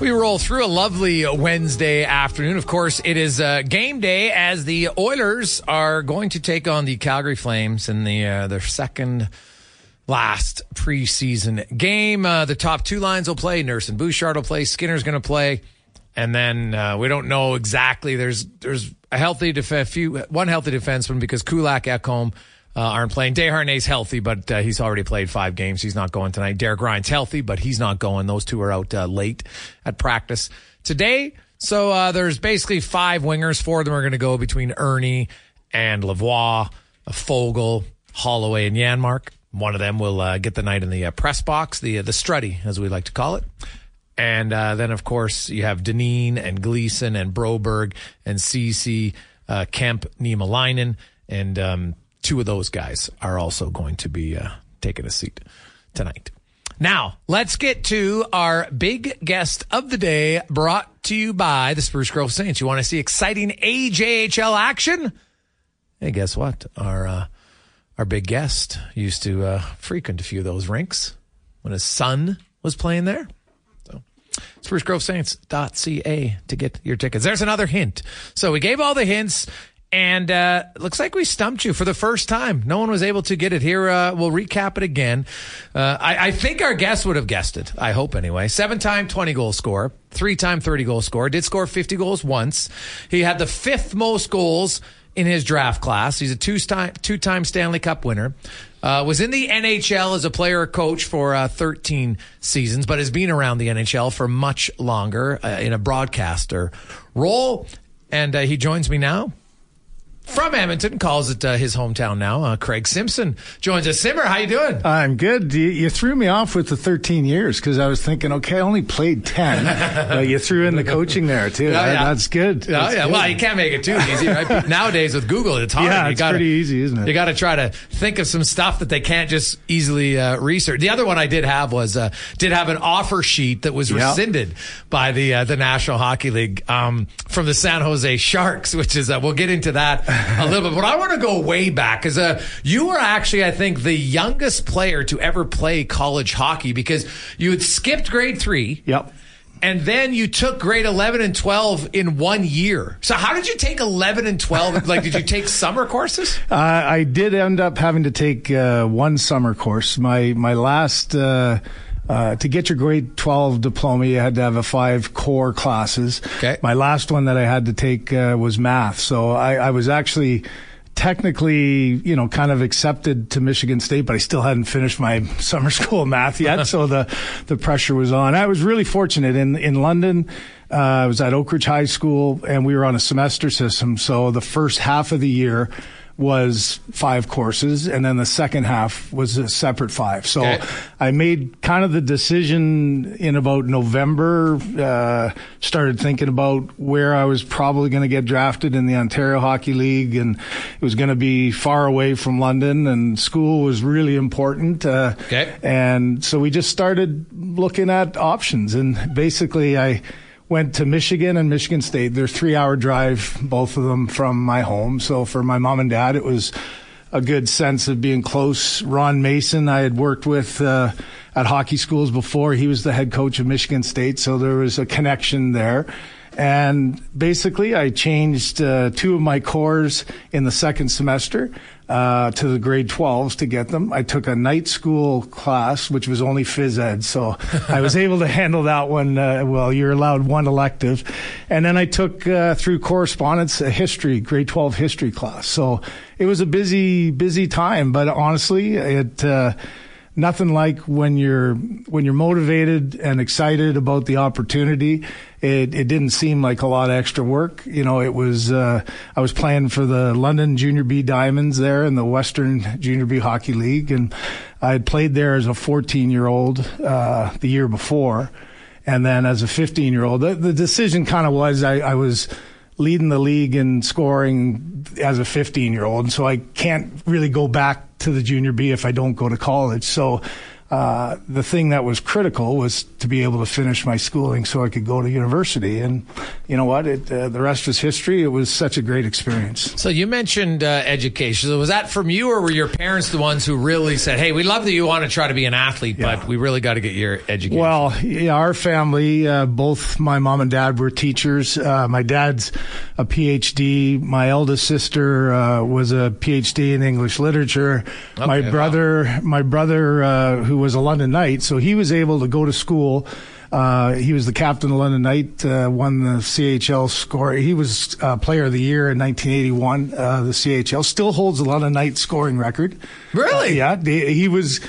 We roll through a lovely Wednesday afternoon. Of course, it is uh, game day as the Oilers are going to take on the Calgary Flames in the uh, their second last preseason game. Uh, the top two lines will play. Nurse and Bouchard will play. Skinner's going to play, and then uh, we don't know exactly. There's there's a healthy def- few one healthy defenseman because Kulak, Ekholm uh, aren't playing. Desharnais's healthy, but uh, he's already played five games. He's not going tonight. Derek Ryan's healthy, but he's not going. Those two are out uh, late at practice today. So uh, there's basically five wingers. Four of them are going to go between Ernie and Lavoie, Foegele, Holloway, and Janmark. One of them will uh, get the night in the uh, press box, the the strutty, as we like to call it. And then, of course, you have Dineen and Gleason and Broberg and Ceci, Kemp, Niemelainen, and um, two of those guys are also going to be uh, taking a seat tonight. Now, let's get to our big guest of the day brought to you by the Spruce Grove Saints. You want to see exciting AJHL action? Hey, guess what? Our uh, our big guest used to uh, frequent a few of those rinks when his son was playing there. So, sprucegrovesaints.ca to get your tickets. There's another hint. So we gave all the hints. And uh, looks like we stumped you for the first time. No one was able to get it here. Uh, we'll recap it again. Uh, I, I, think our guest would have guessed it. I hope anyway. Seven time 20 goal scorer, three time 30 goal scorer, did score 50 goals once. He had the fifth most goals in his draft class. He's a two time, two time Stanley Cup winner. Uh, was in the NHL as a player coach for uh, 13 seasons, but has been around the NHL for much longer uh, in a broadcaster role. And he joins me now from Edmonton, calls it uh, his hometown now. Uh, Craig Simpson joins us. Simmer, how you doing? I'm good. You, you threw me off with the 13 years because I was thinking, okay, I only played 10. but you threw in the coaching there too. Yeah. That's good. Yeah, That's yeah. good. Well, you can't make it too easy, right? Nowadays with Google, it's hard. Yeah, you it's gotta, pretty easy, isn't it? You got to try to think of some stuff that they can't just easily uh, research. The other one I did have was uh, did have an offer sheet that was rescinded by the uh, the National Hockey League um, from the San Jose Sharks, which is uh, we'll get into that a little bit. But I want to go way back because uh, you were actually, I think, the youngest player to ever play college hockey because you had skipped grade three. Yep. And then you took grade 11 and 12 in one year. So how did you take 11 and 12? like, did you take summer courses? Uh, I did end up having to take uh, one summer course. My my last uh, to get your grade twelve diploma, you had to have a five core classes. Okay. My last one that I had to take uh, was math, so I, I was actually technically, you know, kind of accepted to Michigan State, but I still hadn't finished my summer school math yet, so the the pressure was on. I was really fortunate in in London. Uh, I was at Oak Ridge High School, and we were on a semester system. So the first half of the year was five courses, and then the second half was a separate five. So okay. I made kind of the decision in about November. Uh, started thinking about where I was probably going to get drafted in the Ontario Hockey League, and it was going to be far away from London, and school was really important. Uh, okay. And so we just started looking at options, and basically I went to Michigan and Michigan State. They're three hour drive, both of them from my home. So for my mom and dad, it was a good sense of being close. Ron Mason, I had worked with uh, at hockey schools before. He was the head coach of Michigan State, so there was a connection there. And basically, I changed uh, two of my cores in the second semester uh, to the grade 12s to get them. I took a night school class, which was only phys ed, so I was able to handle that one. Uh, well, you're allowed one elective. And then I took uh, through correspondence a history, grade 12 history class. So it was a busy, busy time, but honestly, it, uh, nothing like when you're when you're motivated and excited about the opportunity. It it didn't seem like a lot of extra work. You know, it was uh, I was playing for the London Junior B Diamonds there in the Western Junior B Hockey League, and I had played there as a 14 year old uh, the year before, and then as a 15 year old. The, the decision kind of was I, I was leading the league in scoring as a 15 year old. So I can't really go back to the junior B if I don't go to college. So uh, the thing that was critical was to be able to finish my schooling so I could go to university. And you know what? It, uh, the rest is history. It was such a great experience. So you mentioned uh, education. So was that from you, or were your parents the ones who really said, "Hey, we love that you want to try to be an athlete, yeah. but we really got to get your education"? Well, yeah, our family, uh, both my mom and dad were teachers. Uh, my dad's a PhD. My eldest sister uh, was a PhD in English literature. Okay, my brother, wow. my brother, who was a London Knight, so he was able to go to school. Uh, he was the captain of London Knight, uh, won the CHL score. He was uh, player of the year in 1981. Uh, the CHL still holds the London Knight scoring record. Really? Uh, yeah. He was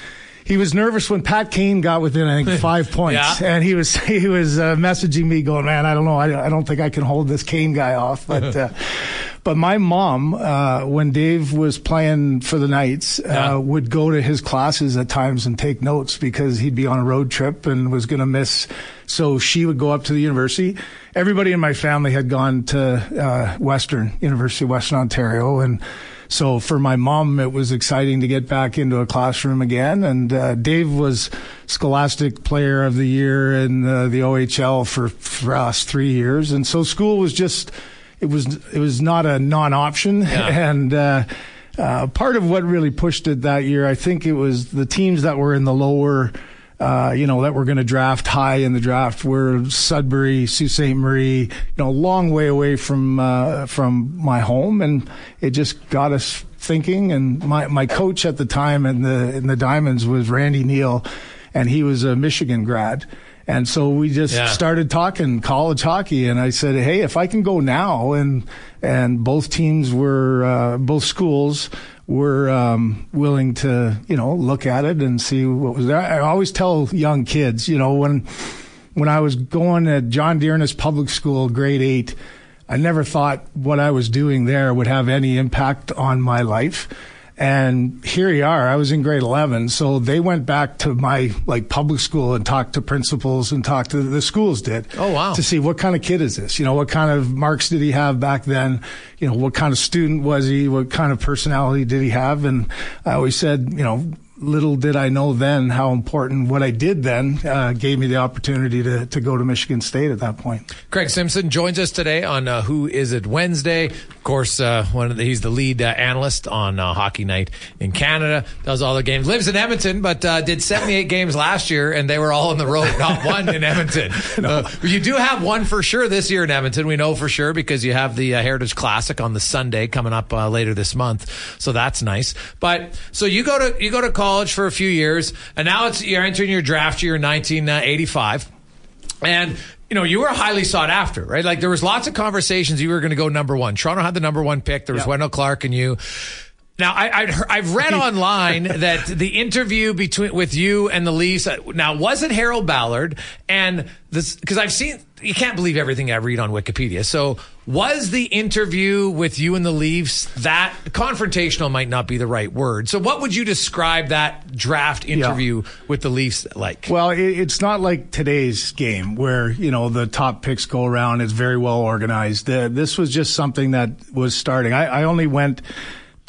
he was nervous when Pat Kane got within I think five points, yeah. and he was he was uh, messaging me going, "Man, I don't know, I, I, don't think I can hold this Kane guy off." But uh, but my mom, uh, when Dave was playing for the Knights, uh, yeah. would go to his classes at times and take notes because he'd be on a road trip and was going to miss. So she would go up to the university. Everybody in my family had gone to uh, Western University of Western Ontario, and so for my mom, it was exciting to get back into a classroom again. And uh, Dave was Scholastic Player of the Year in uh, the OHL for, for us three years, and so school was just it was it was not a non-option, yeah. and. Uh, uh, part of what really pushed it that year, I think it was the teams that were in the lower, uh, you know, that we're going to draft high in the draft were Sudbury, Sault Ste. Marie, you know, a long way away from uh, from my home, and it just got us thinking. And my my coach at the time in the in the Diamonds was Randy Neal, and he was a Michigan grad. And so we just yeah. started talking college hockey, and I said, "Hey, if I can go now," and and both teams were uh, both schools were um, willing to you know look at it and see what was there. I always tell young kids, you know, when when I was going at John Dearness Public School, grade eight, I never thought what I was doing there would have any impact on my life. And here you are. I was in grade 11. So they went back to my like public school and talked to principals and talked to the schools did. Oh, wow. To see what kind of kid is this? You know, what kind of marks did he have back then? You know, what kind of student was he? What kind of personality did he have? And I always said, you know, little did I know then how important what I did then uh, gave me the opportunity to, to go to Michigan State at that point. Craig Simpson joins us today on uh, Who Is It Wednesday. Of course, uh, one of the, he's the lead uh, analyst on uh, Hockey Night in Canada. Does all the games. Lives in Edmonton, but uh, did 78 games last year, and they were all on the road. Not one in Edmonton. no. you do have one for sure this year in Edmonton. We know for sure because you have the Heritage Classic on the Sunday coming up later this month. So that's nice. But so you go to you go to college for a few years, and now it's you're entering your draft year in 1985, and you know, you were highly sought after, right? Like there was lots of conversations you were going to go number one. Toronto had the number one pick. There was Wendell Clark and you. Now, I, I, have read online that the interview between with you and the Leafs. Uh, now, was it Harold Ballard? And this because I've seen you can't believe everything I read on Wikipedia. So, was the interview with you and the Leafs that confrontational might not be the right word. So, what would you describe that draft interview yeah. with the Leafs like? Well, it's not like today's game where you know the top picks go around. It's very well organized. Uh, this was just something that was starting. I, I only went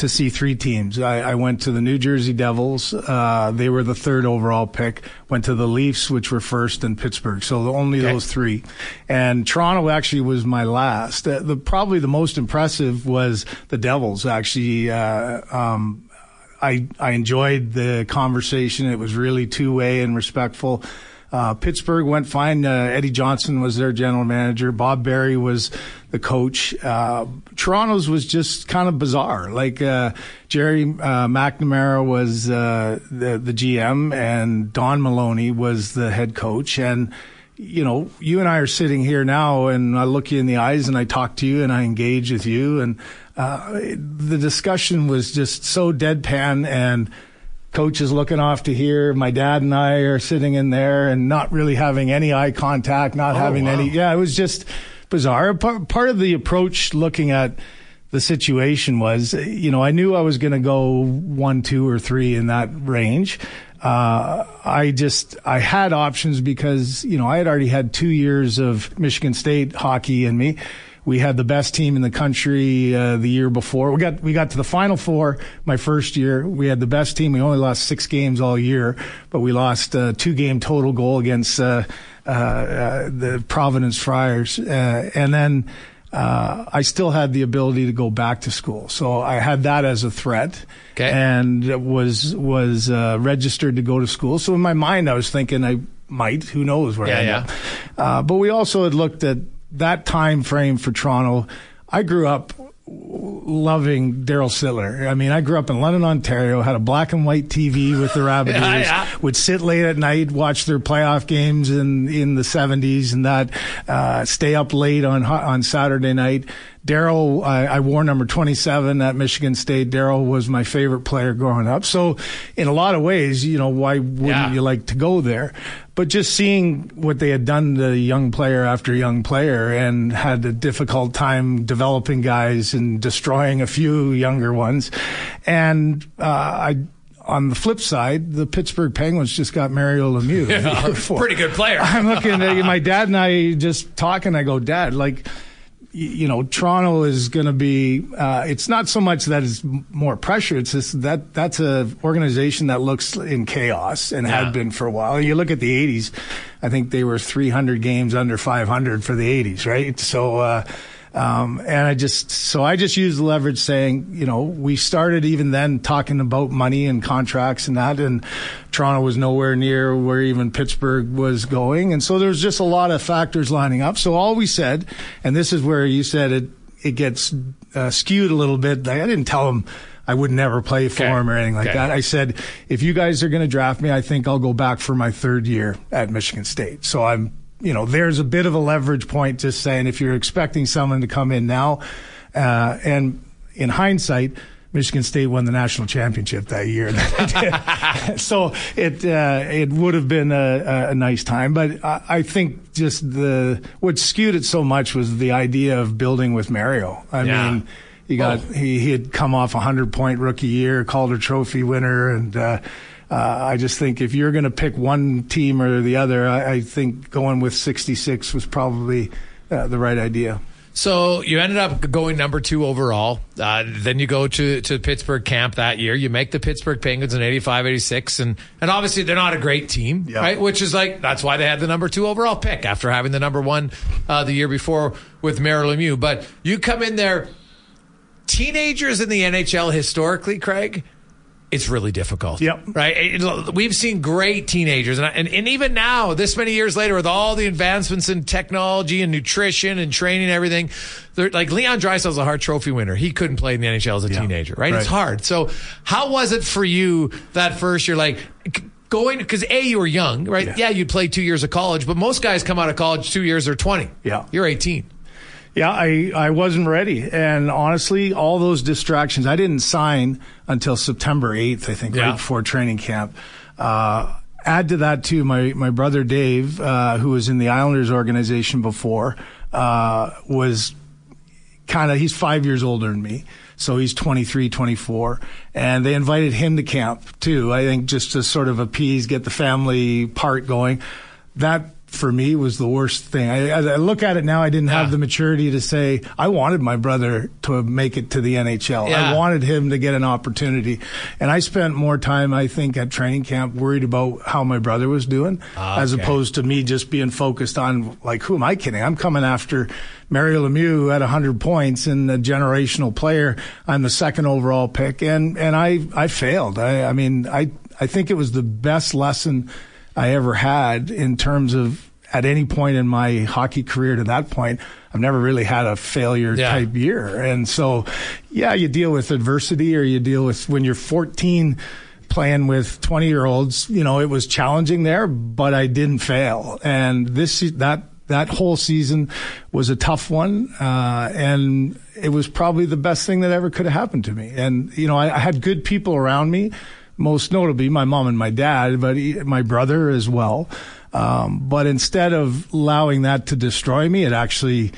to see three teams. I, I, went to the New Jersey Devils. Uh, they were the third overall pick. Went to the Leafs, which were first, and Pittsburgh. So only okay. those three. And Toronto actually was my last. Uh, the probably the most impressive was the Devils. Actually, uh, um, I I enjoyed the conversation. It was really two way and respectful. Uh, Pittsburgh went fine. Uh, Eddie Johnston was their general manager. Bob Berry was the coach. Uh, Toronto's was just kind of bizarre. Like uh, Jerry uh, McNamara was uh, the the GM, and Don Maloney was the head coach, and you know, you and I are sitting here now, and I look you in the eyes, and I talk to you, and I engage with you, and uh, the discussion was just so deadpan and coach is looking off to here. My dad and I are sitting in there and not really having any eye contact, not oh, having wow. any. Yeah, it was just bizarre. Part, part of the approach looking at the situation was, you know, I knew I was going to go one, two, or three in that range. Uh, I just I had options because you know I had already had two years of Michigan State hockey in me. We had the best team in the country uh, the year before. We got we got to the final four my first year. We had the best team. We only lost six games all year, but we lost a two game total goal against uh, uh, uh the Providence Friars, uh, and then. Uh, I still had the ability to go back to school, so I had that as a threat, okay. and was was registered to go to school. So in my mind, I was thinking I might. Who knows where yeah, I yeah. Uh, but we also had looked at that time frame for Toronto, I grew up loving Daryl Sittler. I mean, I grew up in London, Ontario, had a black and white TV with the rabbit ears, yeah, yeah. would sit late at night, watch their playoff games in, in the 70s and that, uh, stay up late on, on Saturday night. Daryl, I, I, wore number 27 at Michigan State. Daryl was my favorite player growing up. So, in a lot of ways, you know, why wouldn't yeah. you like to go there? But just seeing what they had done to young player after young player and had a difficult time developing guys and destroying a few younger ones. And uh, I on the flip side, the Pittsburgh Penguins just got Mario Lemieux. Yeah, pretty good player. I'm looking at my dad and I just talking. I go, Dad, like you know, Toronto is going to be. Uh, it's not so much that it's more pressure. It's just that that's a organization that looks in chaos and yeah. had been for a while. You look at the '80s. I think they were 300 games under 500 for the '80s, right? So. Uh, um, and I just, so I just used the leverage saying, you know, we started even then talking about money and contracts and that, and Toronto was nowhere near where even Pittsburgh was going. And so there's just a lot of factors lining up. So all we said, and this is where you said it, it gets uh, skewed a little bit. I didn't tell them I would never play for okay. him or anything like okay. that. I said, if you guys are going to draft me, I think I'll go back for my third year at Michigan State. So I'm you know, there's a bit of a leverage point just saying if you're expecting someone to come in now, uh, and in hindsight, Michigan State won the national championship that year. so it uh, it would have been a, a nice time, but I, I, think just the what skewed it so much was the idea of building with Mario. I yeah. mean. He got oh. he, he had come off a hundred point rookie year, Calder Trophy winner, and uh, uh, I just think if you're going to pick one team or the other, I, I think going with 66 was probably uh, the right idea. So you ended up going number two overall. Uh, then you go to, to Pittsburgh camp that year. You make the Pittsburgh Penguins in 85, 86. And, and obviously they're not a great team, yeah. right? Which is like, that's why they had the number two overall pick after having the number one uh, the year before with Mario Lemieux. But you come in there, teenagers in the NHL historically, Craig, it's really difficult. Yep. Right. we've seen great teenagers, and, and, and even now, this many years later, with all the advancements in technology and nutrition and training and everything, like Leon Draisaitl's a Hart Trophy winner. He couldn't play in the NHL as a yeah. teenager. Right? right? It's hard. So, how was it for you that first year? Like going because a you were young, right? Yeah. Yeah. you'd play two years of college, but most guys come out of college two years or twenty. Yeah. you're eighteen. Yeah, I, I wasn't ready. And honestly, all those distractions, I didn't sign until September 8th, I think, Yeah. right before training camp. Uh, add to that, too, my, my brother Dave, uh, who was in the Islanders organization before, uh, was kind of he's five years older than me so he's 23 24 and they invited him to camp too i think just to sort of appease get the family part going that for me was the worst thing i, as I look at it now i didn't Yeah. have the maturity to say i wanted my brother to make it to the nhl Yeah. i wanted him to get an opportunity and i spent more time i think at training camp worried about how my brother was doing ah, as opposed to me just being focused on like who am I kidding? I'm coming after Mario Lemieux at 100 points and a generational player. I'm the second overall pick and and I I failed. I I mean I I think it was the best lesson I ever had in terms of at any point in my hockey career to that point I've never really had a failure Yeah. type year. And so yeah, you deal with adversity or you deal with when you're 14 playing with 20 year olds, you know, it was challenging there, but I didn't fail. And this, that, that whole season was a tough one. Uh, and it was probably the best thing that ever could have happened to me. And, you know, I, I had good people around me, most notably my mom and my dad, but he, my brother as well. Um, but instead of allowing that to destroy me, it actually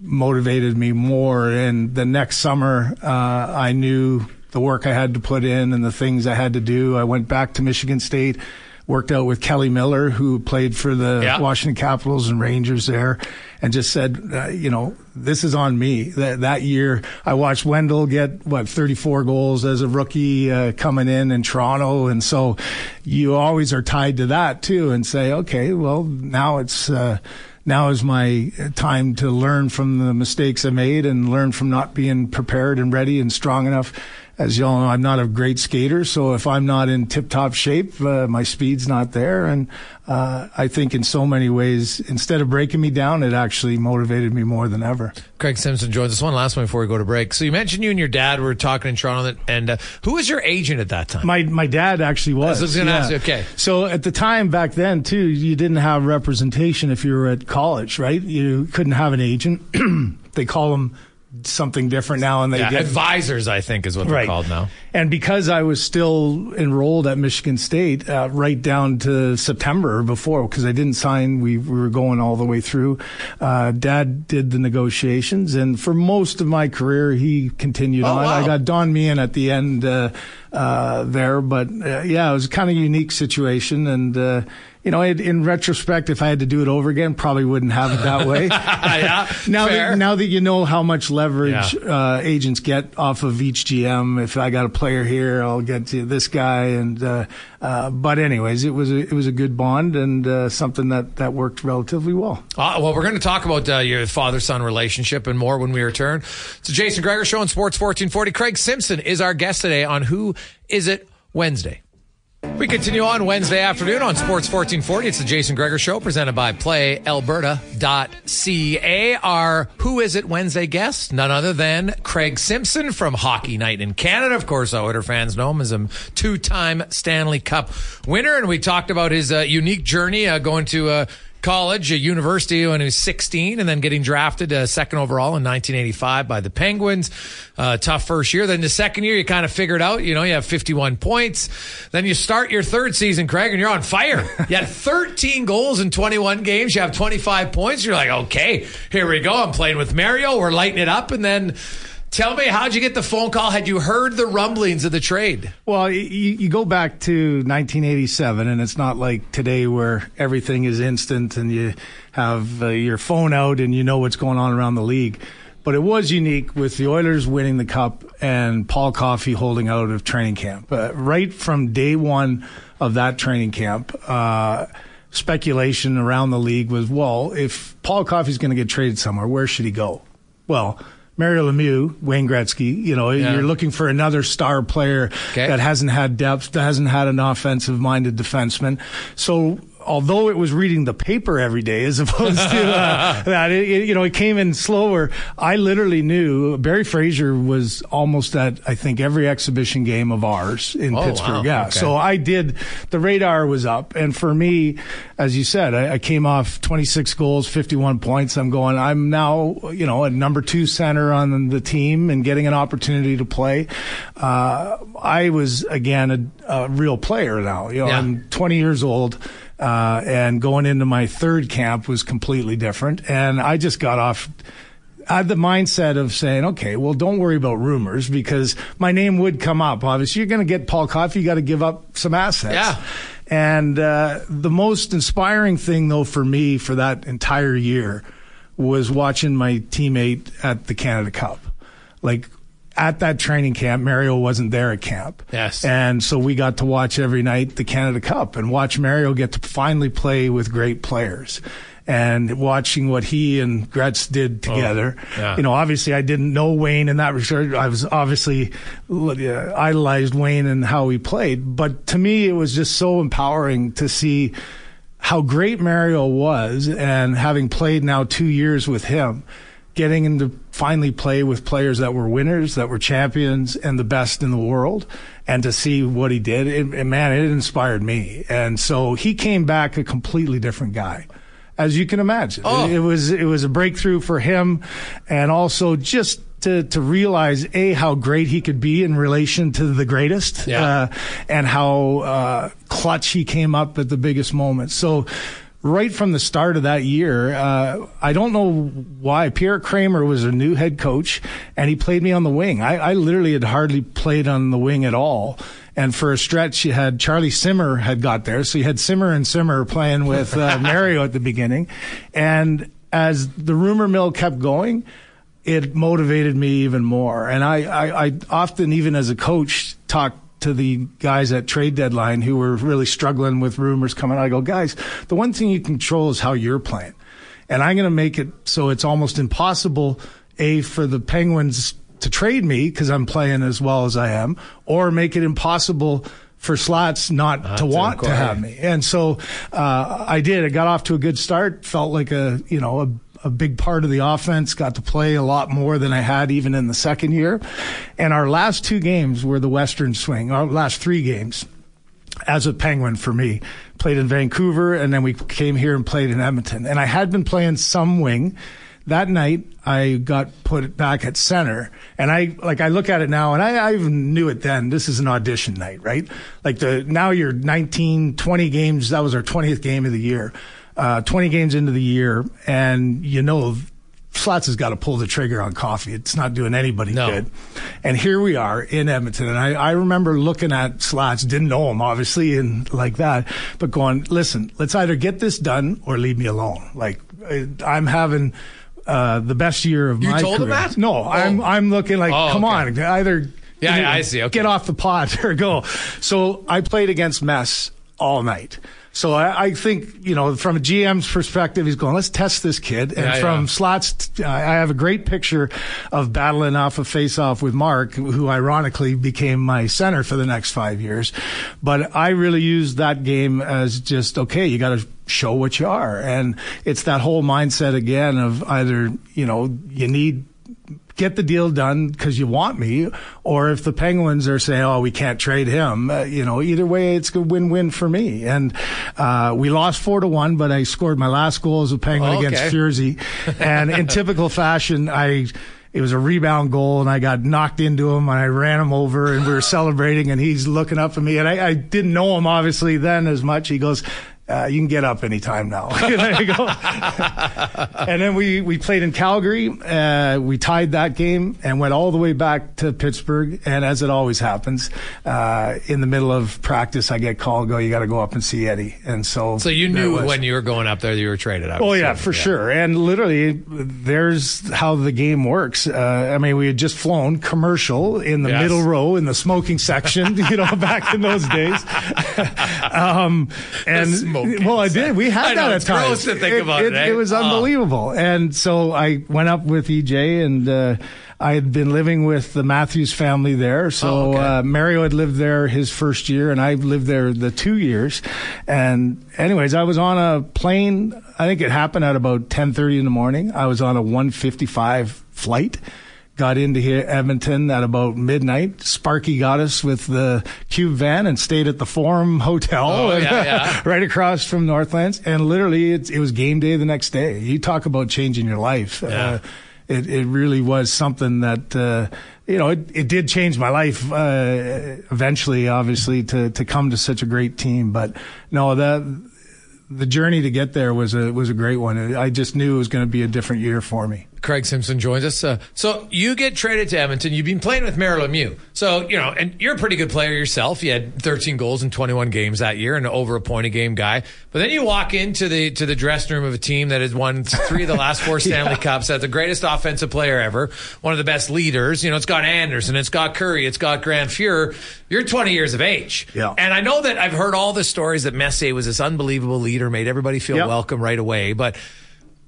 motivated me more. And the next summer, uh, I knew the work I had to put in and the things I had to do. I went back to Michigan State, worked out with Kelly Miller, who played for the Yeah. Washington Capitals and Rangers there, and just said, uh, you know, this is on me. That, that year, I watched Wendell get, what, 34 goals as a rookie uh, coming in in Toronto. And so you always are tied to that too and say, okay, well, now it's, uh, now is my time to learn from the mistakes I made and learn from not being prepared and ready and strong enough. As you all know, I'm not a great skater, so if I'm not in tip-top shape, uh, my speed's not there. And uh, I think in so many ways, instead of breaking me down, it actually motivated me more than ever. Craig Simpson joins us. One last one before we go to break. So you mentioned you and your dad were talking in Toronto, and uh, who was your agent at that time? My my dad actually was. I was ask you, okay. So at the time back then too, you didn't have representation if you were at college, right? You couldn't have an agent. they call them something different now, and they Yeah, get advisors, I think, is what they're right. called now. And because I was still enrolled at Michigan State uh, right down to September before, because I didn't sign, we, we were going all the way through. Uh, Dad did the negotiations, and for most of my career, he continued Oh, on. wow. I got Don Meehan at the end uh, uh, there, but uh, yeah, it was kind of unique situation, and. You know, it, in retrospect, if I had to do it over again, probably wouldn't have it that way. yeah, now fair. that now that you know how much leverage Yeah. uh, agents get off of each GM, if I got a player here, I'll get to this guy. And uh, uh, but anyways, it was a, it was a good bond and uh, something that that worked relatively well. Uh, well, we're going to talk about uh, your father son relationship and more when we return. It's the Jason Gregor Show on Sports 1440. Craig Simpson is our guest today on Who Is It Wednesday. We continue on Wednesday afternoon on Sports 1440. It's the Jason Gregor Show presented by PlayAlberta.ca. Our Who Is It Wednesday guest, none other than Craig Simpson from Hockey Night in Canada. Of course, Oiler fans know him as a two-time Stanley Cup winner. And we talked about his uh, unique journey uh, going to uh, college, a university when he was 16, and then getting drafted uh, second overall in 1985 by the Penguins. Uh, tough first year. Then the second year, you kind of figured out, you know, you have 51 points. Then you start your third season, Craig, and you're on fire. You had 13 goals in 21 games. You have 25 points. You're like, okay, here we go. I'm playing with Mario. We're lighting it up. And then tell me, how'd you get the phone call? Had you heard the rumblings of the trade? Well, you, you go back to 1987, and it's not like today where everything is instant and you have uh, your phone out and you know what's going on around the league. But it was unique with the Oilers winning the cup and Paul Coffey holding out of training camp. Uh, right from day one of that training camp, uh, speculation around the league was, well, if Paul Coffey's going to get traded somewhere, where should he go? Well, Mario Lemieux, Wayne Gretzky, you know, Yeah. you're looking for another star player Okay. that hasn't had depth, that hasn't had an offensive minded defenseman. So although it was reading the paper every day as opposed to uh, that, it, it, you know, it came in slower. I literally knew Barry Fraser was almost at, I think, every exhibition game of ours in Oh, Pittsburgh. wow. Yeah. Okay. So I did, the radar was up. And for me, as you said, I, I came off 26 goals, 51 points. I'm going, I'm now, you know, a number two center on the team and getting an opportunity to play. Uh, I was, again, a, a real player now. You know, Yeah. I'm 20 years old. Uh, and going into my third camp was completely different. And I just got off I had the mindset of saying, okay, well, don't worry about rumors because my name would come up. Obviously, you're going to get Paul Coffey. You got to give up some assets. Yeah. And uh, the most inspiring thing, though, for me for that entire year was watching my teammate at the Canada Cup. Like at that training camp, Mario wasn't there at camp. Yes. And so we got to watch every night the Canada Cup and watch Mario get to finally play with great players. And watching what he and Gretz did together, yeah. you know, obviously I didn't know Wayne in that regard. I was obviously uh, idolized Wayne and how he played, but to me it was just so empowering to see how great Mario was and having played now two years with him, getting him to finally play with players that were winners, that were champions and the best in the world. And to see what he did, it, it- man, it inspired me. And so he came back a completely different guy. As you can imagine, Oh. it, it was it was a breakthrough for him, and also just to to realize a how great he could be in relation to the greatest, Yeah. uh, and how uh, clutch he came up at the biggest moments. So. Right from the start of that year, uh, I don't know why. Pierre Creamer was a new head coach, and he played me on the wing. I, I literally had hardly played on the wing at all. And for a stretch, you had Charlie Simmer had got there, so you had Simmer and Simmer playing with uh, Mario at the beginning. And as the rumor mill kept going, it motivated me even more. And I, I, I often, even as a coach, talk to the guys at trade deadline who were really struggling with rumors coming out. I go, guys, the one thing you control is how you're playing. And I'm going to make it so it's almost impossible, A, for the Penguins to trade me because I'm playing as well as I am, or make it impossible for Slats not to want to acquire. have me. And so uh, I did. I got off to a good start. Felt like a you know a, big part of the offense. Got to play a lot more than I had even in the second year. And our last two games were the Western Swing. Our last three games as a Penguin for me. Played in Vancouver, and then we came here and played in Edmonton. And I had been playing some wing. That night, I got put back at center, and I like I look at it now, and I, I even knew it then. This is an audition night, right? Like the now you're 19, 20 games. That was our 20th game of the year. Uh, 20 games into the year, and you know Slats has got to pull the trigger on Coffey. It's not doing anybody No. good. And here we are in Edmonton. And I, I remember looking at Slats, didn't know him obviously and like that, but going, listen, let's either get this done or leave me alone. Like uh, I'm having, uh, the best year of You my told him career. that? No, I'm, Oh. I'm looking like, Oh, come okay. on, either. Yeah, yeah, I see. Okay. Get off the pot or go. So I played against Mess all night. So I, I think, you know, from a GM's perspective, he's going, let's test this kid. And Yeah, from yeah. Slats, I have a great picture of battling off a face off with Mark, who ironically became my center for the next five years. But I really used that game as just, okay, you got to show what you are. And it's that whole mindset again of either, you know, you need get the deal done because you want me, or if the Penguins are saying, "Oh, we can't trade him," uh, you know, either way, it's a win-win for me. And uh, we lost four to one, but I scored my last goal as a Penguin Oh, okay. against Furzy, and in typical fashion, I. It was a rebound goal, and I got knocked into him, and I ran him over, and we were celebrating, and he's looking up at me, and I, I didn't know him obviously then as much. He goes, uh, "You can get up anytime now." and I go, and then we, we played in Calgary. Uh, we tied that game and went all the way back to Pittsburgh. And as it always happens, uh, in the middle of practice, I get called, go, you got to go up and see Eddie. And so, So you knew when you were going up there that you were traded. Oh yeah, for sure. And literally, there's how the game works. Uh, I mean, we had just flown commercial in the Yes. middle row in the smoking section, you know, back in those days. um, and Well, I did. We had I know, that it's at times. gross to think about it. It, eh? it was Oh. unbelievable. And so I went up with EJ, and uh, I had been living with the Matthews family there. So Oh, okay. uh, Mario had lived there his first year, and I lived there the two years. And anyways, I was on a plane. I think it happened at about ten thirty in the morning. I was on a one fifty five flight. Got into here, Edmonton at about midnight. Sparky got us with the cube van and stayed at the Forum Hotel, Oh, yeah, yeah. right across from Northlands. And literally, it, it was game day the next day. You talk about changing your life. Yeah. Uh, it, it really was something that, uh, you know, it, it did change my life, uh, eventually, obviously, to, to come to such a great team. But no, that, the journey to get there was a, was a great one. I just knew it was going to be a different year for me. Craig Simpson joins us. Uh, so you get traded to Edmonton. You've been playing with Mario Lemieux. So, you know, and you're a pretty good player yourself. You had 13 goals in 21 games that year and over a point a game guy. But then you walk into the to the dressing room of a team that has won three of the last four Stanley Cups, that's the greatest offensive player ever, one of the best leaders. You know, it's got Anderson, it's got Kurri, it's got Grant Fuhr. You're 20 years of age. Yeah. And I know that I've heard all the stories that Messier was this unbelievable leader, made everybody feel Yep. welcome right away. But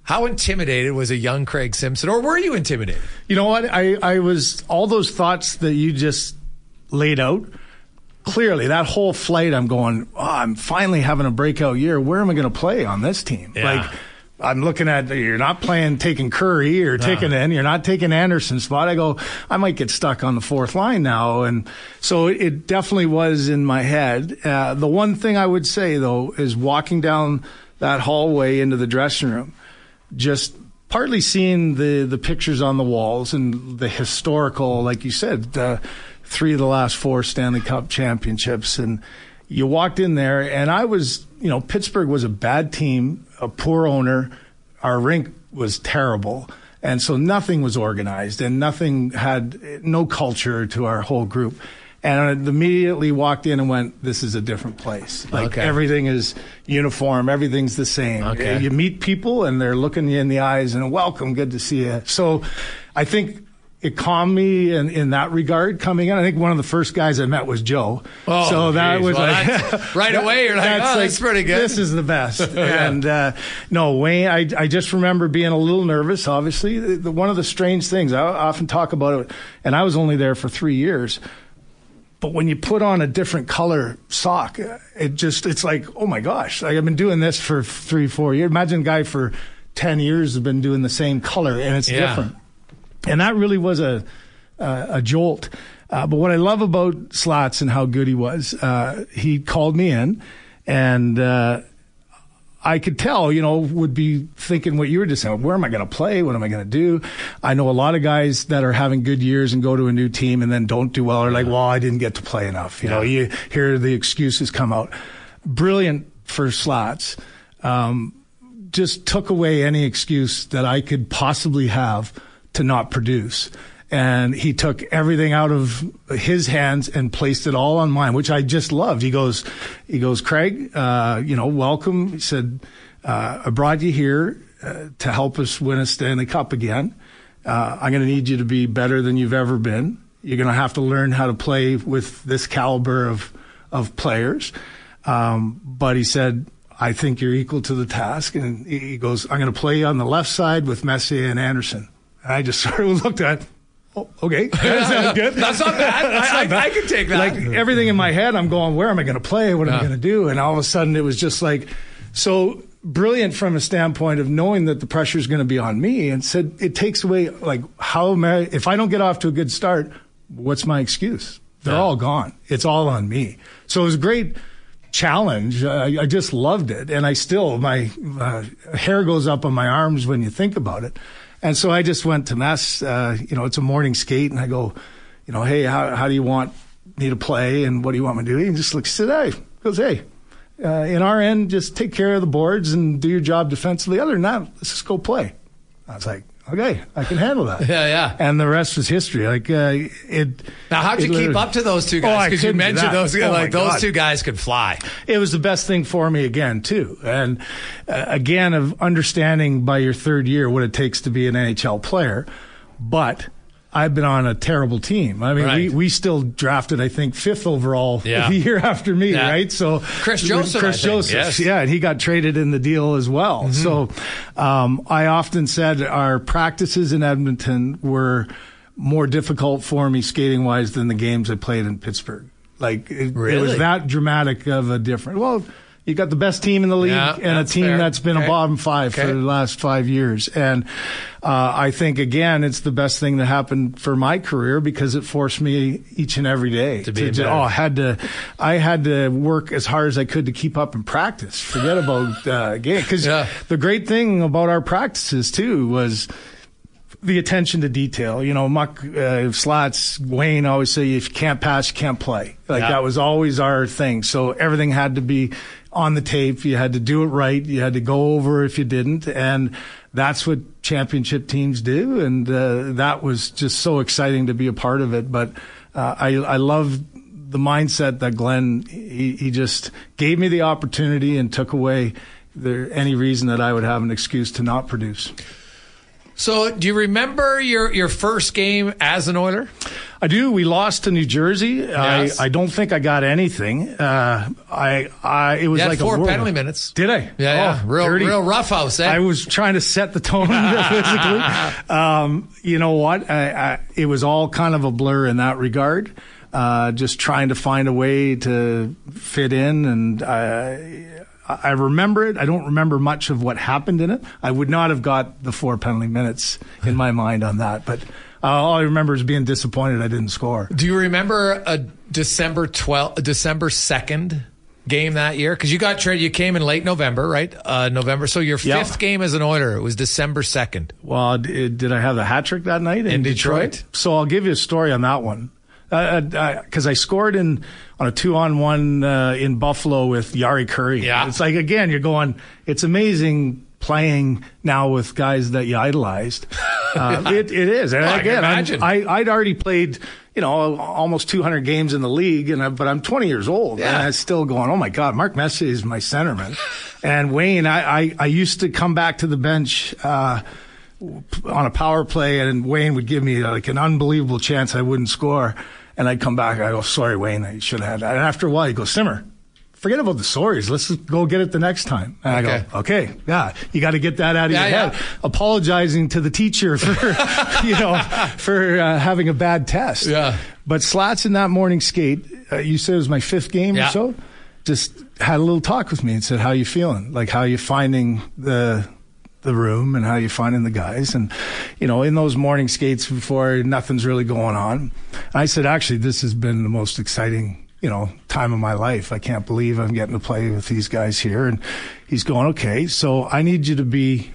how intimidated was a young Craig Simpson, or were you intimidated? You know what? I, I was all those thoughts that you just laid out. Clearly, that whole flight, I'm going. Oh, I'm finally having a breakout year. Where am I going to play on this team? Yeah. Like, I'm looking at you're not playing taking Kurri or taking in. You're not taking Anderson's spot. I go. I might get stuck on the fourth line now, and so it definitely was in my head. Uh, the one thing I would say though is walking down that hallway into the dressing room just partly seeing the the pictures on the walls and the historical, like you said, uh, three of the last four Stanley Cup championships, and you walked in there, and I was, you know, Pittsburgh was a bad team, a poor owner, our rink was terrible. And so nothing was organized and nothing had no culture to our whole group. And I immediately walked in and went, this is a different place. Like Okay. everything is uniform. Everything's the same. Okay. You meet people and they're looking you in the eyes and welcome, good to see you. So I think it calmed me in, in that regard coming in. I think one of the first guys I met was Joe. Oh, so that geez. was Well, like right away you're like, oh, that's pretty good. This is the best. And uh, no, Wayne, I, I just remember being a little nervous. Obviously, the, the, one of the strange things I often talk about it, and I was only there for three years. But when you put on a different color sock, it just, it's like, oh my gosh, like I've been doing this for three, four years. Imagine a guy for 10 years has been doing the same color and it's Yeah. different. And that really was a, a, a jolt. Uh, but what I love about Slats and how good he was, uh, he called me in and, uh, I could tell, you know, would be thinking what you were just saying. Where am I going to play? What am I going to do? I know a lot of guys that are having good years and go to a new team and then don't do well. Are like, well, I didn't get to play enough. You know, you hear the excuses come out. Brilliant for Slats. Um, just took away any excuse that I could possibly have to not produce. And he took everything out of his hands and placed it all on mine, which I just loved. He goes, he goes, Craig, uh, you know, welcome. He said, uh, I brought you here uh, to help us win a Stanley Cup again. Uh, I'm going to need you to be better than you've ever been. You're going to have to learn how to play with this caliber of of players. Um, but he said, I think you're equal to the task. And he goes, I'm going to play on the left side with Messier and Anderson. And I just sort of looked at, oh, okay, that sounds good. That's not bad. That's I, not bad. I, I can take that. Like everything in my head, I'm going, where am I going to play? What am I going to do? And all of a sudden, it was just like so brilliant from a standpoint of knowing that the pressure is going to be on me. And said it takes away like how am I, if I don't get off to a good start, what's my excuse? They're Yeah. all gone. It's all on me. So it was a great challenge. I, I just loved it, and I still my uh, hair goes up on my arms when you think about it. And so I just went to mess. Uh, you know, it's a morning skate, and I go, you know, hey, how how do you want me to play, and what do you want me to do? He just looks, said, hey, goes, hey. Uh, in our end, just take care of the boards and do your job defensively. Other than that, let's just go play. I was like, okay, I can handle that. Yeah, yeah. And the rest was history. Like uh, it. now, how'd you keep up to those two Oh, guys? Because you mentioned those, Oh, like those two guys could fly. it was the best thing for me again too and uh, again of understanding by your third year what it takes to be an nhl player but I've been on a terrible team. I mean, Right. we, we still drafted, I think, fifth overall Yeah. the year after me, Yeah. right? So Chris Joseph, Chris Joseph, yes. Mm-hmm. yeah, and he got traded in the deal as well. So um, I often said our practices in Edmonton were more difficult for me skating wise than the games I played in Pittsburgh. Like it, it was that dramatic of a difference. Well. You got the best team in the league Yeah, and a team fair. that's been Okay. a bottom five Okay. for the last five years. And uh, I think, again, it's the best thing that happened for my career because it forced me each and every day To be ju- better. oh, I had to, I had to work as hard as I could to keep up in practice. Forget about uh, game because Yeah. the great thing about our practices too was the attention to detail. You know, Muck, uh, Slats, Wayne always say if you can't pass, you can't play. Like Yeah. that was always our thing. So everything had to be on the tape. You had to do it right. You had to go over if you didn't. And that's what championship teams do. And uh, that was just so exciting to be a part of it. But uh, I, I love the mindset that Glen, he, he just gave me the opportunity and took away there any reason that I would have an excuse to not produce. So, do you remember your, your first game as an Oiler? I do. We lost to New Jersey. Yes. I, I don't think I got anything. Uh, I, I, it was like four penalty minutes. Did I? Yeah, yeah. Oh, real, dirty. real rough house. Eh? I was trying to set the tone physically. Um, you know what? I, I, it was all kind of a blur in that regard. Uh, just trying to find a way to fit in, and I, I remember it. I don't remember much of what happened in it. I would not have got the four penalty minutes in my mind on that, but. Uh, all I remember is being disappointed I didn't score. Do you remember a December 12th, December 2nd game that year? Because you got traded, you came in late November, right? Uh, November. So your Yeah. fifth game as an Oiler, it was December 2nd. Well, did, did I have the hat trick that night in, In Detroit? So I'll give you a story on that one. Because uh, uh 'cause I scored in on a two on one uh, in Buffalo with Jari Kurri. Yeah. It's like, again, you're going, it's amazing playing now with guys that you idolized. Uh, it, it is. And Well, I again, I'm- imagine. I, I'd already played, you know, almost 200 games in the league, and I, but I'm 20 years old, Yeah. and I'm still going. Oh my God, Mark Messier is my centerman, and Wayne. I, I, I used to come back to the bench. Uh, on a power play, and Wayne would give me like an unbelievable chance I wouldn't score, and I'd come back. I go, sorry, Wayne, I should have had that. And after a while, he goes, Simmer, forget about the sorries. Let's just go get it the next time. And I Okay. go, okay, yeah, you got to get that out of Yeah, your yeah. head. Apologizing to the teacher for, you know, for uh, having a bad test. Yeah. But Slats in that morning skate, uh, you said it was my fifth game Yeah. or so. Just had a little talk with me and said, "How you feeling? Like how you finding the the room and how you're finding the guys?" And you know, in those morning skates before nothing's really going on, I said, "Actually, this has been the most exciting." You know, time of my life. I can't believe I'm getting to play with these guys here. And he's going, okay, so I need you to be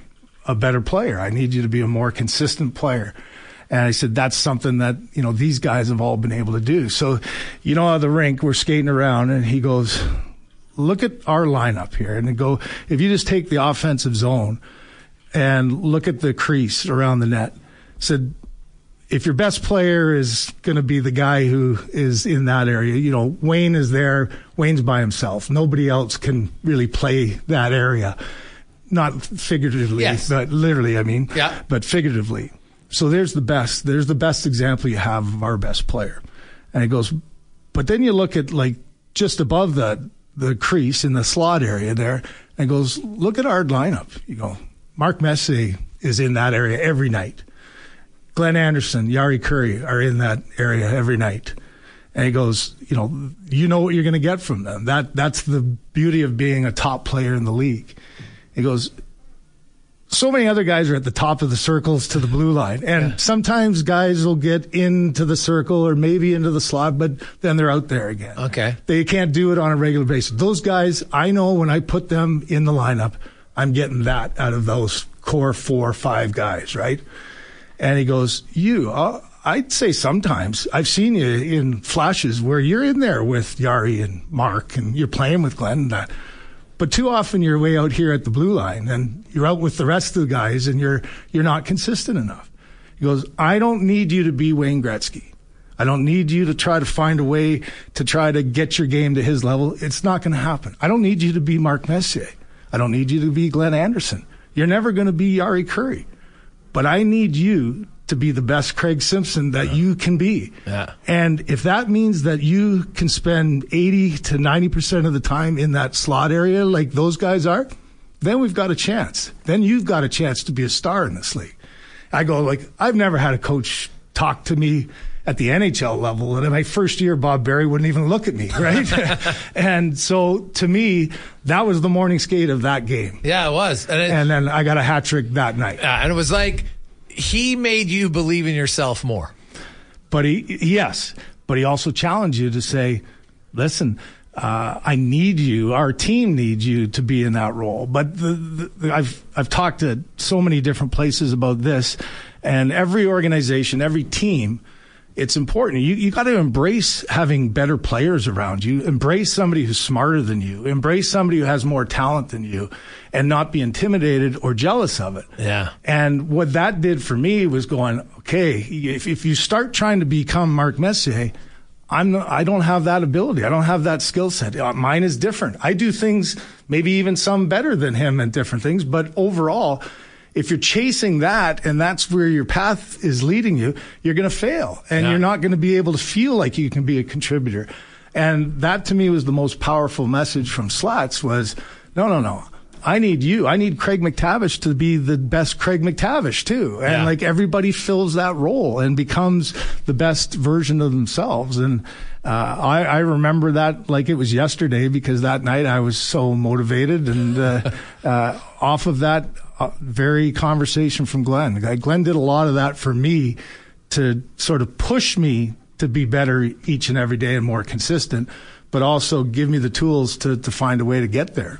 a better player. I need you to be a more consistent player. And I said, that's something that, you know, these guys have all been able to do. So, you know, the rink, we're skating around and he goes, look at our lineup here. And go, if you just take the offensive zone and look at the crease around the net, said, if your best player is going to be the guy who is in that area, you know, Wayne is there. Wayne's by himself. Nobody else can really play that area. Not figuratively, Yes. but literally, I mean, Yeah. but figuratively. So there's the best. There's the best example you have of our best player. And he goes, but then you look at like just above the the crease in the slot area there, and goes, look at our lineup. You go, Mark Messier is in that area every night. Glenn Anderson, Jari Kurri are in that area every night. And he goes, you know, you know what you're going to get from them. That that's the beauty of being a top player in the league. He goes, so many other guys are at the top of the circles to the blue line. And sometimes guys will get into the circle or maybe into the slot, but then they're out there again. Okay. They can't do it on a regular basis. Those guys, I know when I put them in the lineup, I'm getting that out of those core four or five guys, right? And he goes, You, uh, I'd say sometimes I've seen you in flashes where you're in there with Jari and Mark and you're playing with Glenn and that. But too often you're way out here at the blue line and you're out with the rest of the guys and you're you're not consistent enough. He goes, I don't need you to be Wayne Gretzky. I don't need you to try to find a way to try to get your game to his level. It's not going to happen. I don't need you to be Mark Messier. I don't need you to be Glenn Anderson. You're never going to be Jari Kurri. But I need you to be the best Craig Simpson that you can be. Yeah. And if that means that you can spend 80 to 90% of the time in that slot area like those guys are, then we've got a chance. Then you've got a chance to be a star in this league. I go like I've never had a coach talk to me at the NHL level. And in my first year, Bob Berry wouldn't even look at me, right? and so to me, that was the morning skate of that game. Yeah, it was. And, it, and then I got a hat trick that night. Yeah, and it was like he made you believe in yourself more. But he, yes, but he also challenged you to say, listen, uh, I need you. Our team needs you to be in that role. But the, the, I've I've talked to so many different places about this, and every organization, every team it's important. You, you got to embrace having better players around you. Embrace somebody who's smarter than you. Embrace somebody who has more talent than you and not be intimidated or jealous of it. Yeah. And what that did for me was going, okay, if, if you start trying to become Mark Messier, I'm not, I don't have that ability. I don't have that skill set. Uh, mine is different. I do things, maybe even some better than him and different things, but overall, if you're chasing that and that's where your path is leading you, you're going to fail and yeah. you're not going to be able to feel like you can be a contributor. And that to me was the most powerful message from Slats was, no, no, no. I need you. I need Craig MacTavish to be the best Craig MacTavish too. And yeah. like everybody fills that role and becomes the best version of themselves. And uh, I, I, remember that like it was yesterday because that night I was so motivated and uh, uh, off of that very conversation from Glen. Glenn did a lot of that for me to sort of push me to be better each and every day and more consistent, but also give me the tools to, to find a way to get there.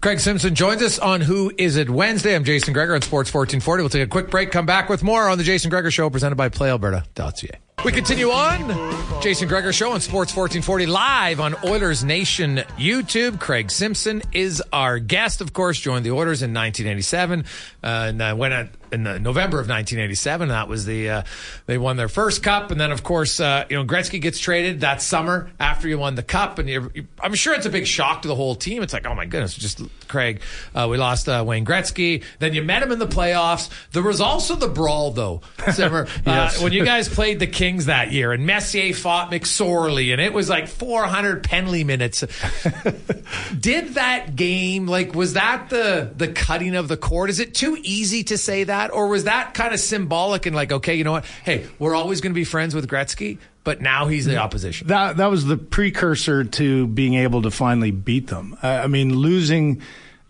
Craig Simpson joins us on Who Is It Wednesday. I'm Jason Gregor on Sports 1440. We'll take a quick break, come back with more on the Jason Gregor Show presented by PlayAlberta.ca. We continue on. Jason Gregor Show on Sports 1440 live on Oilers Nation YouTube. Craig Simpson is our guest, of course, joined the Oilers in 1987 uh, and uh, went in November of 1987. That was the uh, they won their first cup, and then of course uh, you know Gretzky gets traded that summer after you won the cup, and you're, I'm sure it's a big shock to the whole team. It's like oh my goodness, just Craig, uh, we lost uh, Wayne Gretzky. Then you met him in the playoffs. There was also the brawl though, Simmer, yes. when you guys played the Kings that year, and Messier fought McSorley, and it was like 400 penalty minutes. Did that game like was that the the cutting of the cord? Is it too easy to say that, or was that kind of symbolic and like, okay, you know what? Hey, we're always going to be friends with Gretzky, but now he's the opposition. That that was the precursor to being able to finally beat them. Uh, I mean, losing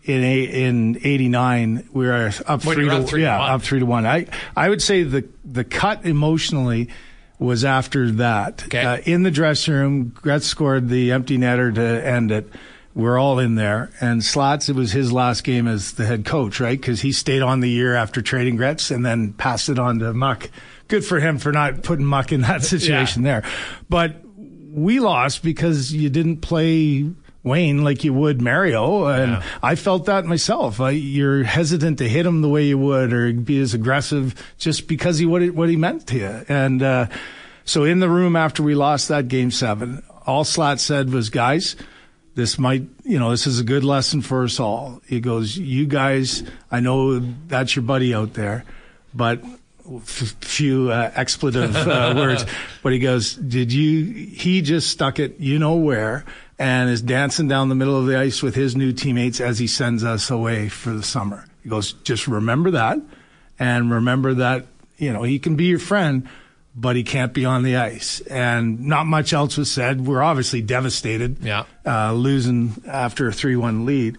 in a, in '89, we were up three to three yeah, to up three to one. I I would say the the cut emotionally was after that. Okay. Uh, in the dressing room, Gretz scored the empty netter to end it. We're all in there. And Slats, it was his last game as the head coach, right? Because he stayed on the year after trading Gretz and then passed it on to Muck. Good for him for not putting Muck in that situation yeah. there. But we lost because you didn't play Wayne like you would Mario, and yeah. I felt that myself. I, you're hesitant to hit him the way you would, or be as aggressive, just because he what it, what he meant to you. And uh, so, in the room after we lost that game seven, all Slat said was, "Guys, this might, you know, this is a good lesson for us all." He goes, "You guys, I know that's your buddy out there, but." F- few uh, expletive uh, words, but he goes, "Did you?" He just stuck it, you know where, and is dancing down the middle of the ice with his new teammates as he sends us away for the summer. He goes, just remember that and remember that, you know, he can be your friend, but he can't be on the ice. And not much else was said. We're obviously devastated, yeah. uh, losing after a 3 1 lead.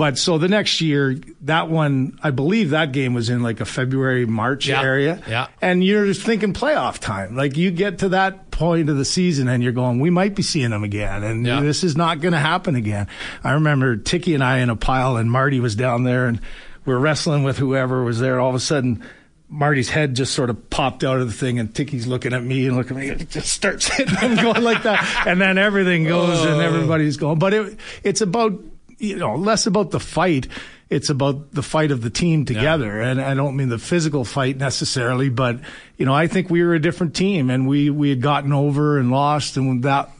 But so the next year, that one, I believe that game was in like a February, March yeah. area. Yeah. And you're just thinking playoff time. Like you get to that point of the season and you're going, we might be seeing them again. And yeah. this is not going to happen again. I remember Ticky and I in a pile and Marty was down there and we're wrestling with whoever was there. All of a sudden, Marty's head just sort of popped out of the thing, and Ticky's looking at me and looking at me. It just starts hitting him, going like that, and then everything goes, oh. and everybody's going. But it, it's about you know, less about the fight. It's about the fight of the team together. Yeah. And I don't mean the physical fight necessarily, but, you know, I think we were a different team and we, we had gotten over and lost. And that,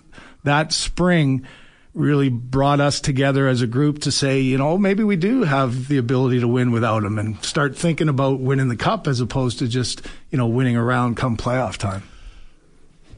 that spring, really brought us together as a group to say, you know, maybe we do have the ability to win without him and start thinking about winning the cup as opposed to just, you know, winning around come playoff time.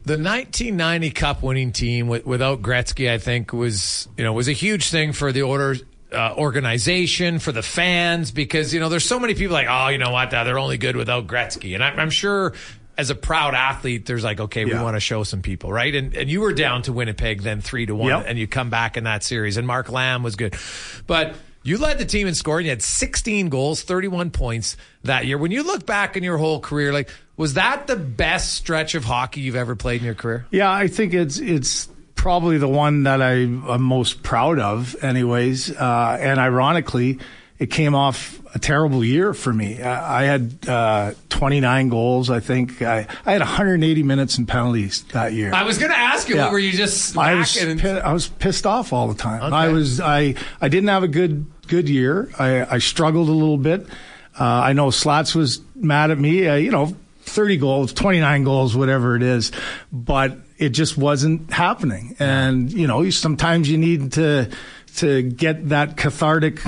The 1990 Cup winning team without Gretzky, I think, was you know was a huge thing for the Oilers uh, organization, for the fans, because you know there's so many people like, oh, you know what, they're only good without Gretzky, and I'm, I'm sure as a proud athlete, there's like, okay, yeah. we want to show some people, right? And and you were down to Winnipeg then three to one, yep. and you come back in that series, and Mark Lamb was good, but you led the team in scoring. You had 16 goals, 31 points that year. When you look back in your whole career, like was that the best stretch of hockey you've ever played in your career? Yeah, I think it's it's probably the one that I, am most proud of, anyways. Uh, and ironically, it came off a terrible year for me. I, I had uh, 29 goals. I think I, I, had 180 minutes in penalties that year. I was going to ask you, yeah. were you just? I was and... I was pissed off all the time. Okay. I was I I didn't have a good good year. I, I struggled a little bit. Uh, I know Slats was mad at me. Uh, you know, 30 goals, 29 goals, whatever it is, but it just wasn't happening. And, you know, sometimes you need to, to get that cathartic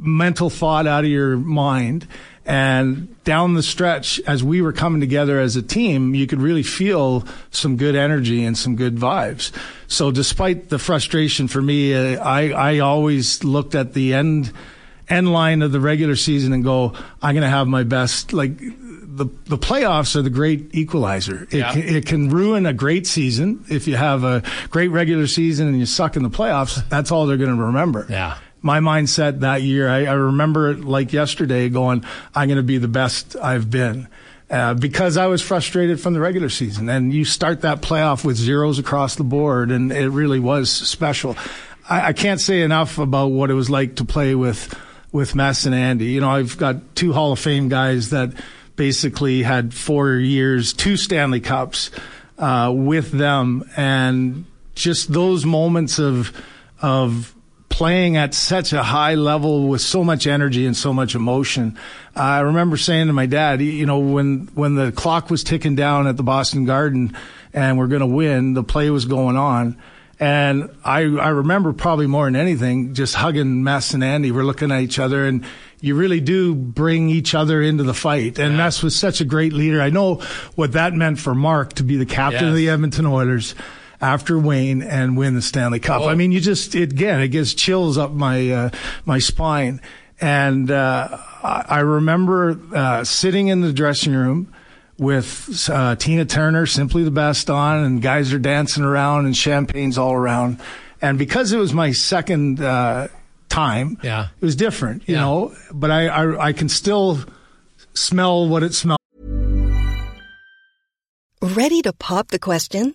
mental thought out of your mind. And down the stretch, as we were coming together as a team, you could really feel some good energy and some good vibes. So despite the frustration for me, uh, I, I always looked at the end, end line of the regular season and go, I'm going to have my best, like, the the playoffs are the great equalizer. It, yeah. can, it can ruin a great season if you have a great regular season and you suck in the playoffs. That's all they're going to remember. Yeah. My mindset that year, I, I remember it like yesterday, going, "I'm going to be the best I've been." Uh, because I was frustrated from the regular season. And you start that playoff with zeros across the board, and it really was special. I, I can't say enough about what it was like to play with with Mess and Andy. You know, I've got two Hall of Fame guys that basically had four years, two Stanley Cups uh, with them, and just those moments of of playing at such a high level with so much energy and so much emotion. Uh, I remember saying to my dad, you know, when when the clock was ticking down at the Boston Garden and we're going to win, the play was going on. And I, I remember probably more than anything, just hugging Mess and Andy. We're looking at each other and you really do bring each other into the fight. And yeah. Mess was such a great leader. I know what that meant for Mark to be the captain yes. of the Edmonton Oilers after Wayne and win the Stanley Cup. I mean, you just, it, again, it gives chills up my, uh, my spine. And, uh, I remember, uh, sitting in the dressing room with, uh, Tina Turner, simply the best on and guys are dancing around and champagne's all around. And because it was my second, uh, time. Yeah. It was different, you yeah. know, but I, I, I can still smell what it smells. Ready to pop the question?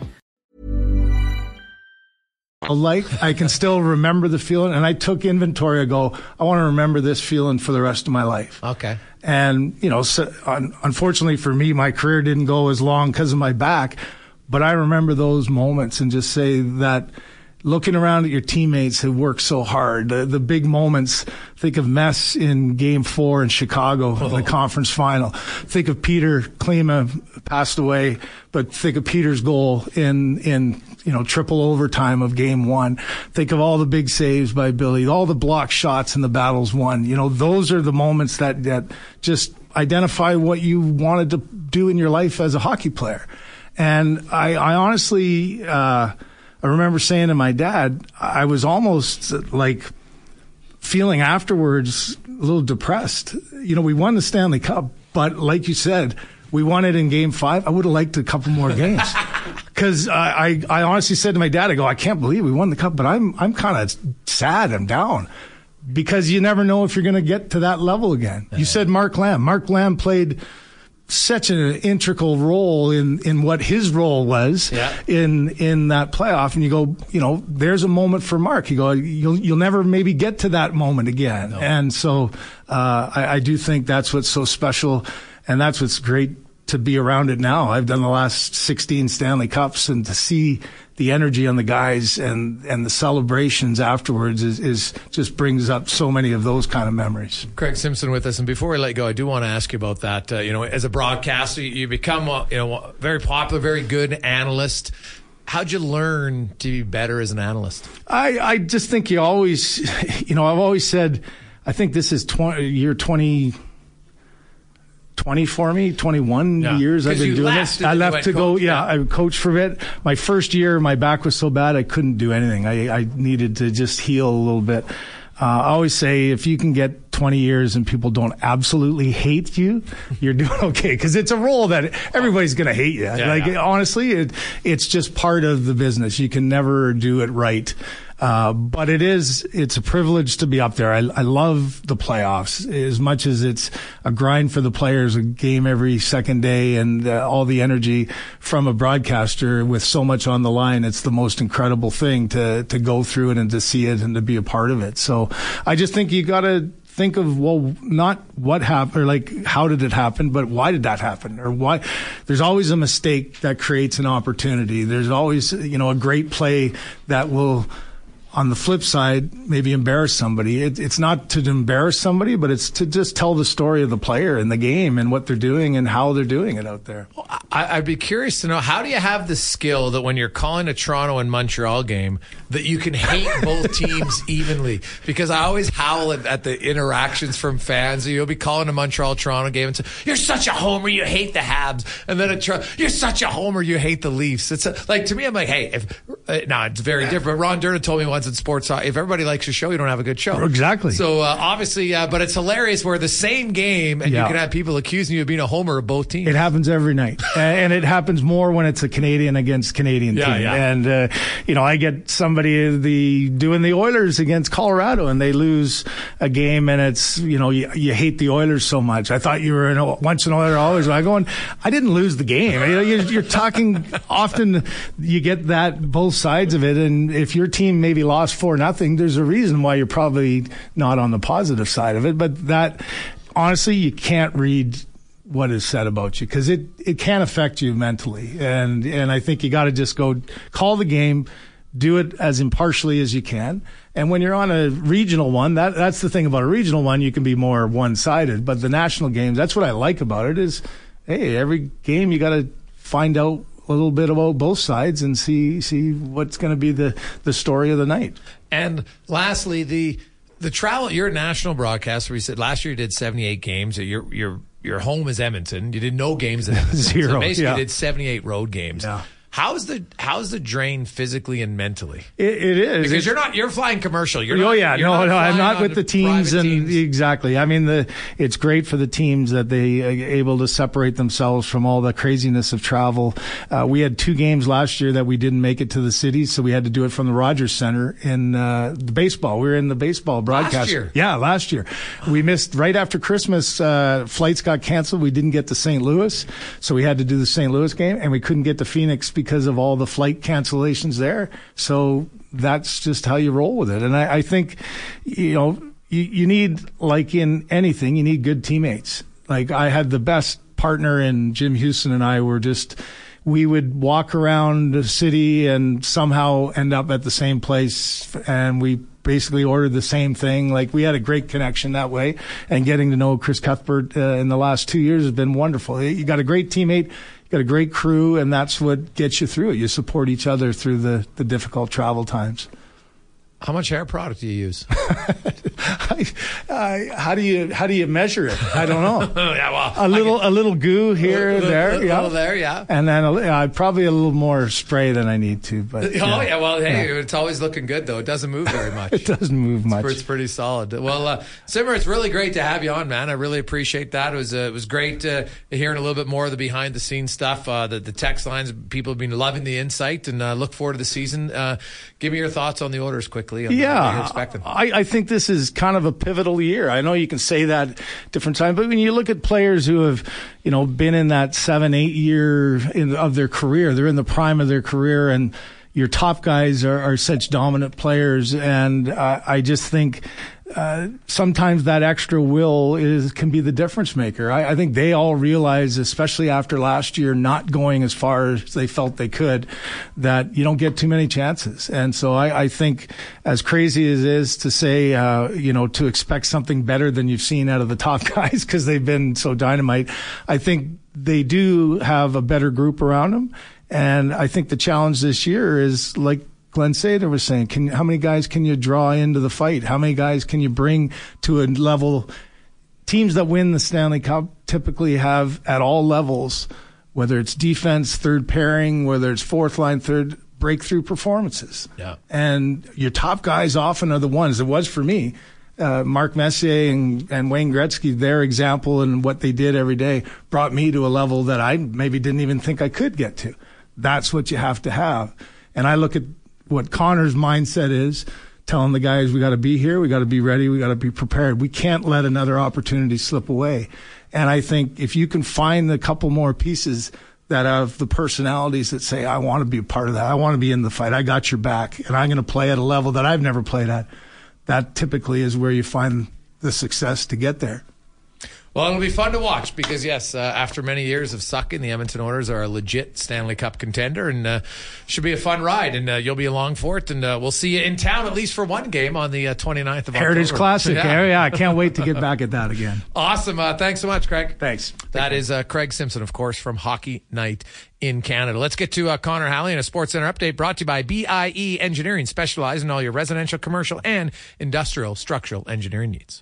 Like, I can still remember the feeling, and I took inventory. I go, I want to remember this feeling for the rest of my life. Okay. And, you know, so, un- unfortunately for me, my career didn't go as long because of my back but I remember those moments and just say that looking around at your teammates who worked so hard, the, the big moments. Think of Mess in game four in Chicago, oh. the conference final. Think of Peter Klima passed away, but think of Peter's goal in, in, you know, triple overtime of game one. Think of all the big saves by Billy, all the block shots and the battles won. You know, those are the moments that, that just identify what you wanted to do in your life as a hockey player. And I, I honestly, uh, I remember saying to my dad, I was almost like feeling afterwards a little depressed. You know, we won the Stanley Cup, but like you said, we won it in game five. I would have liked a couple more games. Cause I, I, I, honestly said to my dad, I go, I can't believe we won the cup, but I'm, I'm kind of sad. I'm down because you never know if you're going to get to that level again. You said Mark Lamb. Mark Lamb played such an integral role in, in what his role was yeah. in in that playoff. And you go, you know, there's a moment for Mark. You go, you'll you'll never maybe get to that moment again. No. And so uh, I, I do think that's what's so special, and that's what's great to be around it now. I've done the last 16 Stanley Cups, and to see the energy on the guys and and the celebrations afterwards is, is just brings up so many of those kind of memories. Craig Simpson with us, and before we let go, I do want to ask you about that. Uh, you know, as a broadcaster, you become uh, you know very popular, very good analyst. How'd you learn to be better as an analyst? I, I just think you always, you know, I've always said, I think this is 20, year 20, 20 for me, 21 yeah. years I've been doing this. I left to go, yeah, I coached for a bit. My first year, my back was so bad I couldn't do anything. I, I needed to just heal a little bit. Uh, I always say if you can get 20 years and people don't absolutely hate you, you're doing okay because it's a role that everybody's going to hate you. Yeah, like yeah. honestly, it, it's just part of the business. You can never do it right. Uh, but it is, it's a privilege to be up there. I, I love the playoffs as much as it's a grind for the players, a game every second day and uh, all the energy from a broadcaster with so much on the line. It's the most incredible thing to, to go through it and to see it and to be a part of it. So I just think you gotta, think of well not what happened or like how did it happen but why did that happen or why there's always a mistake that creates an opportunity there's always you know a great play that will on the flip side, maybe embarrass somebody. It, it's not to embarrass somebody, but it's to just tell the story of the player and the game and what they're doing and how they're doing it out there. I, would be curious to know how do you have the skill that when you're calling a Toronto and Montreal game that you can hate both teams evenly? Because I always howl at, at, the interactions from fans. You'll be calling a Montreal Toronto game and say, "You're such a homer, you hate the Habs," and then a "You're such a homer, you hate the Leafs." It's a, like to me, I'm like, hey, if uh, no, it's very different. Ron Durden told me once in sports, if everybody likes your show, you don't have a good show. Exactly. So uh, obviously, uh, but it's hilarious where the same game, and yeah. you can have people accusing you of being a homer of both teams. It happens every night, and it happens more when it's a Canadian against Canadian yeah, team. Yeah. And uh, you know, I get somebody the doing the Oilers against Colorado, and they lose a game, and it's you know you, you hate the Oilers so much. I thought you were in a, once an Oiler always. I going, I didn't lose the game. You know, you're, you're talking often. You get that both sides of it, and if your team maybe lost four nothing, there's a reason why you're probably not on the positive side of it. But that honestly, you can't read what is said about you because it, it can affect you mentally. And, and I think you got to just go call the game, do it as impartially as you can. And when you're on a regional one, that, that's the thing about a regional one, you can be more one sided. But the national games, that's what I like about it is, hey, every game you got to find out a little bit about both sides and see see what's going to be the the story of the night. And lastly, the the travel. You're a national broadcaster. We said last year you did 78 games. Your your your home is Edmonton. You did no games in Edmonton. Zero. So basically, yeah. you did 78 road games. Yeah. How's the how's the drain physically and mentally? it, it is because you're not you're flying commercial. You're oh not, yeah, no, no, I'm not with the teams and teams. exactly. I mean, the it's great for the teams that they are able to separate themselves from all the craziness of travel. Uh, we had two games last year that we didn't make it to the city, so we had to do it from the Rogers Center in uh, the baseball. We were in the baseball broadcast. Last year, yeah, last year we missed right after Christmas. Uh, flights got canceled. We didn't get to St. Louis, so we had to do the St. Louis game, and we couldn't get to Phoenix because of all the flight cancellations there. So that's just how you roll with it. And I, I think, you know, you, you need, like in anything, you need good teammates. Like I had the best partner in Jim Hughson and I were just, we would walk around the city and somehow end up at the same place and we basically ordered the same thing. Like we had a great connection that way and getting to know Chris Cuthbert uh, in the last two years has been wonderful. You got a great teammate, got a great crew and that's what gets you through it. You support each other through the, the difficult travel times. How much hair product do you use? uh, how do you how do you measure it? I don't know. yeah, well, a little a little goo here, little, there, little, yeah, little there, yeah, and then a, uh, probably a little more spray than I need to. But oh yeah, yeah well, hey, Yeah. it's always looking good though. It doesn't move very much. it doesn't move much. It's pretty solid. Well, uh, Simmer, it's really great to have you on, man. I really appreciate that. It was uh, it was great uh, hearing a little bit more of the behind the scenes stuff. Uh, the the text lines, people have been loving the insight, and uh, look forward to the season. Uh, give me your thoughts on the Oilers quickly. On what Yeah. I, I think this is kind of a pivotal year. I know you can say that different times, but when you look at players who have, you know, been in that seven, eight year in, of their career, they're in the prime of their career, and your top guys are, are such dominant players, and uh, I just think. Uh, sometimes that extra will is can be the difference maker. I, I think they all realize, especially after last year not going as far as they felt they could, that you don't get too many chances. And so I, I think, as crazy as it is to say, uh, you know, to expect something better than you've seen out of the top guys because they've been so dynamite, I think they do have a better group around them. And I think the challenge this year is like Glen Sather was saying, can, how many guys can you draw into the fight? How many guys can you bring to a level? Teams that win the Stanley Cup typically have at all levels, whether it's defense, third pairing, whether it's fourth line, third breakthrough performances. Yeah. And your top guys often are the ones. It was for me. Uh, Mark Messier and, and Wayne Gretzky, their example and what they did every day brought me to a level that I maybe didn't even think I could get to. That's what you have to have. And I look at what Connor's mindset is, telling the guys we got to be here, we got to be ready, we got to be prepared. We can't let another opportunity slip away. And I think if you can find a couple more pieces that have the personalities that say, I want to be a part of that, I want to be in the fight, I got your back, and I'm going to play at a level that I've never played at, that typically is where you find the success to get there. Well, it'll be fun to watch because yes, uh, after many years of sucking, the Edmonton Oilers are a legit Stanley Cup contender, and uh, should be a fun ride. And uh, you'll be along for it, and uh, we'll see you in town at least for one game on the uh, 29th of Heritage October. Classic. Yeah. Yeah. yeah, I can't wait to get back at that again. Awesome. Uh, thanks so much, Craig. Thanks. That is uh, Craig Simpson, of course, from Hockey Night in Canada. Let's get to uh, Connor Halley and a Sports Center update brought to you by BIE Engineering, specializing in all your residential, commercial, and industrial structural engineering needs.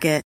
Target.